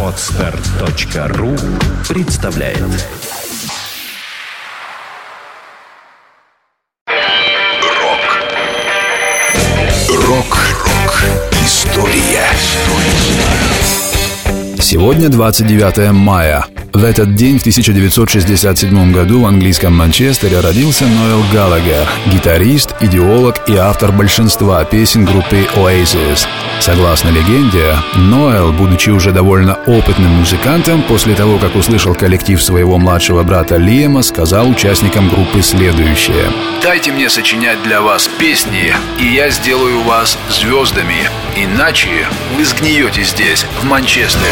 Отстар.ру представляет Рок Рок-рок История Сегодня 29 мая. В этот день, в 1967 году, в английском Манчестере родился Ноэл Галлагер, гитарист, идеолог и автор большинства песен группы Oasis. Согласно легенде, Ноэл, будучи уже довольно опытным музыкантом, после того, как услышал коллектив своего младшего брата Лиема, сказал участникам группы следующее. «Дайте мне сочинять для вас песни, и я сделаю вас звездами. Иначе вы сгниете здесь, в Манчестере».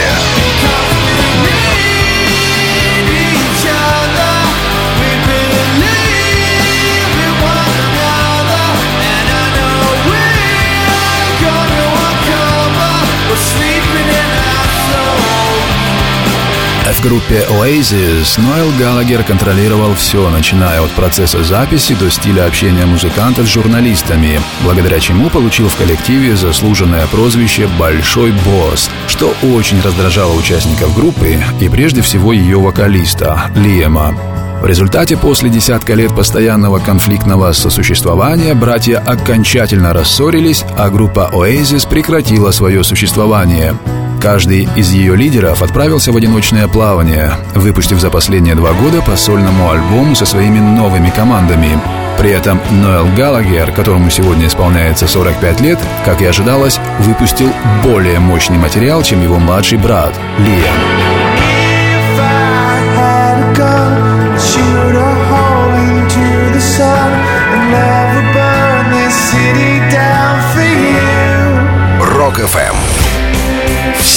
В группе Oasis Ноэл Галлагер контролировал все, начиная от процесса записи до стиля общения музыкантов с журналистами, благодаря чему получил в коллективе заслуженное прозвище «Большой босс», что очень раздражало участников группы и прежде всего ее вокалиста Лиема. В результате после десятка лет постоянного конфликтного сосуществования братья окончательно рассорились, а группа Oasis прекратила свое существование. Каждый из ее лидеров отправился в одиночное плавание, выпустив за последние два года по сольному альбому со своими новыми командами. При этом Ноэл Галлагер, которому сегодня исполняется 45 лет, как и ожидалось, выпустил более мощный материал, чем его младший брат Лиам.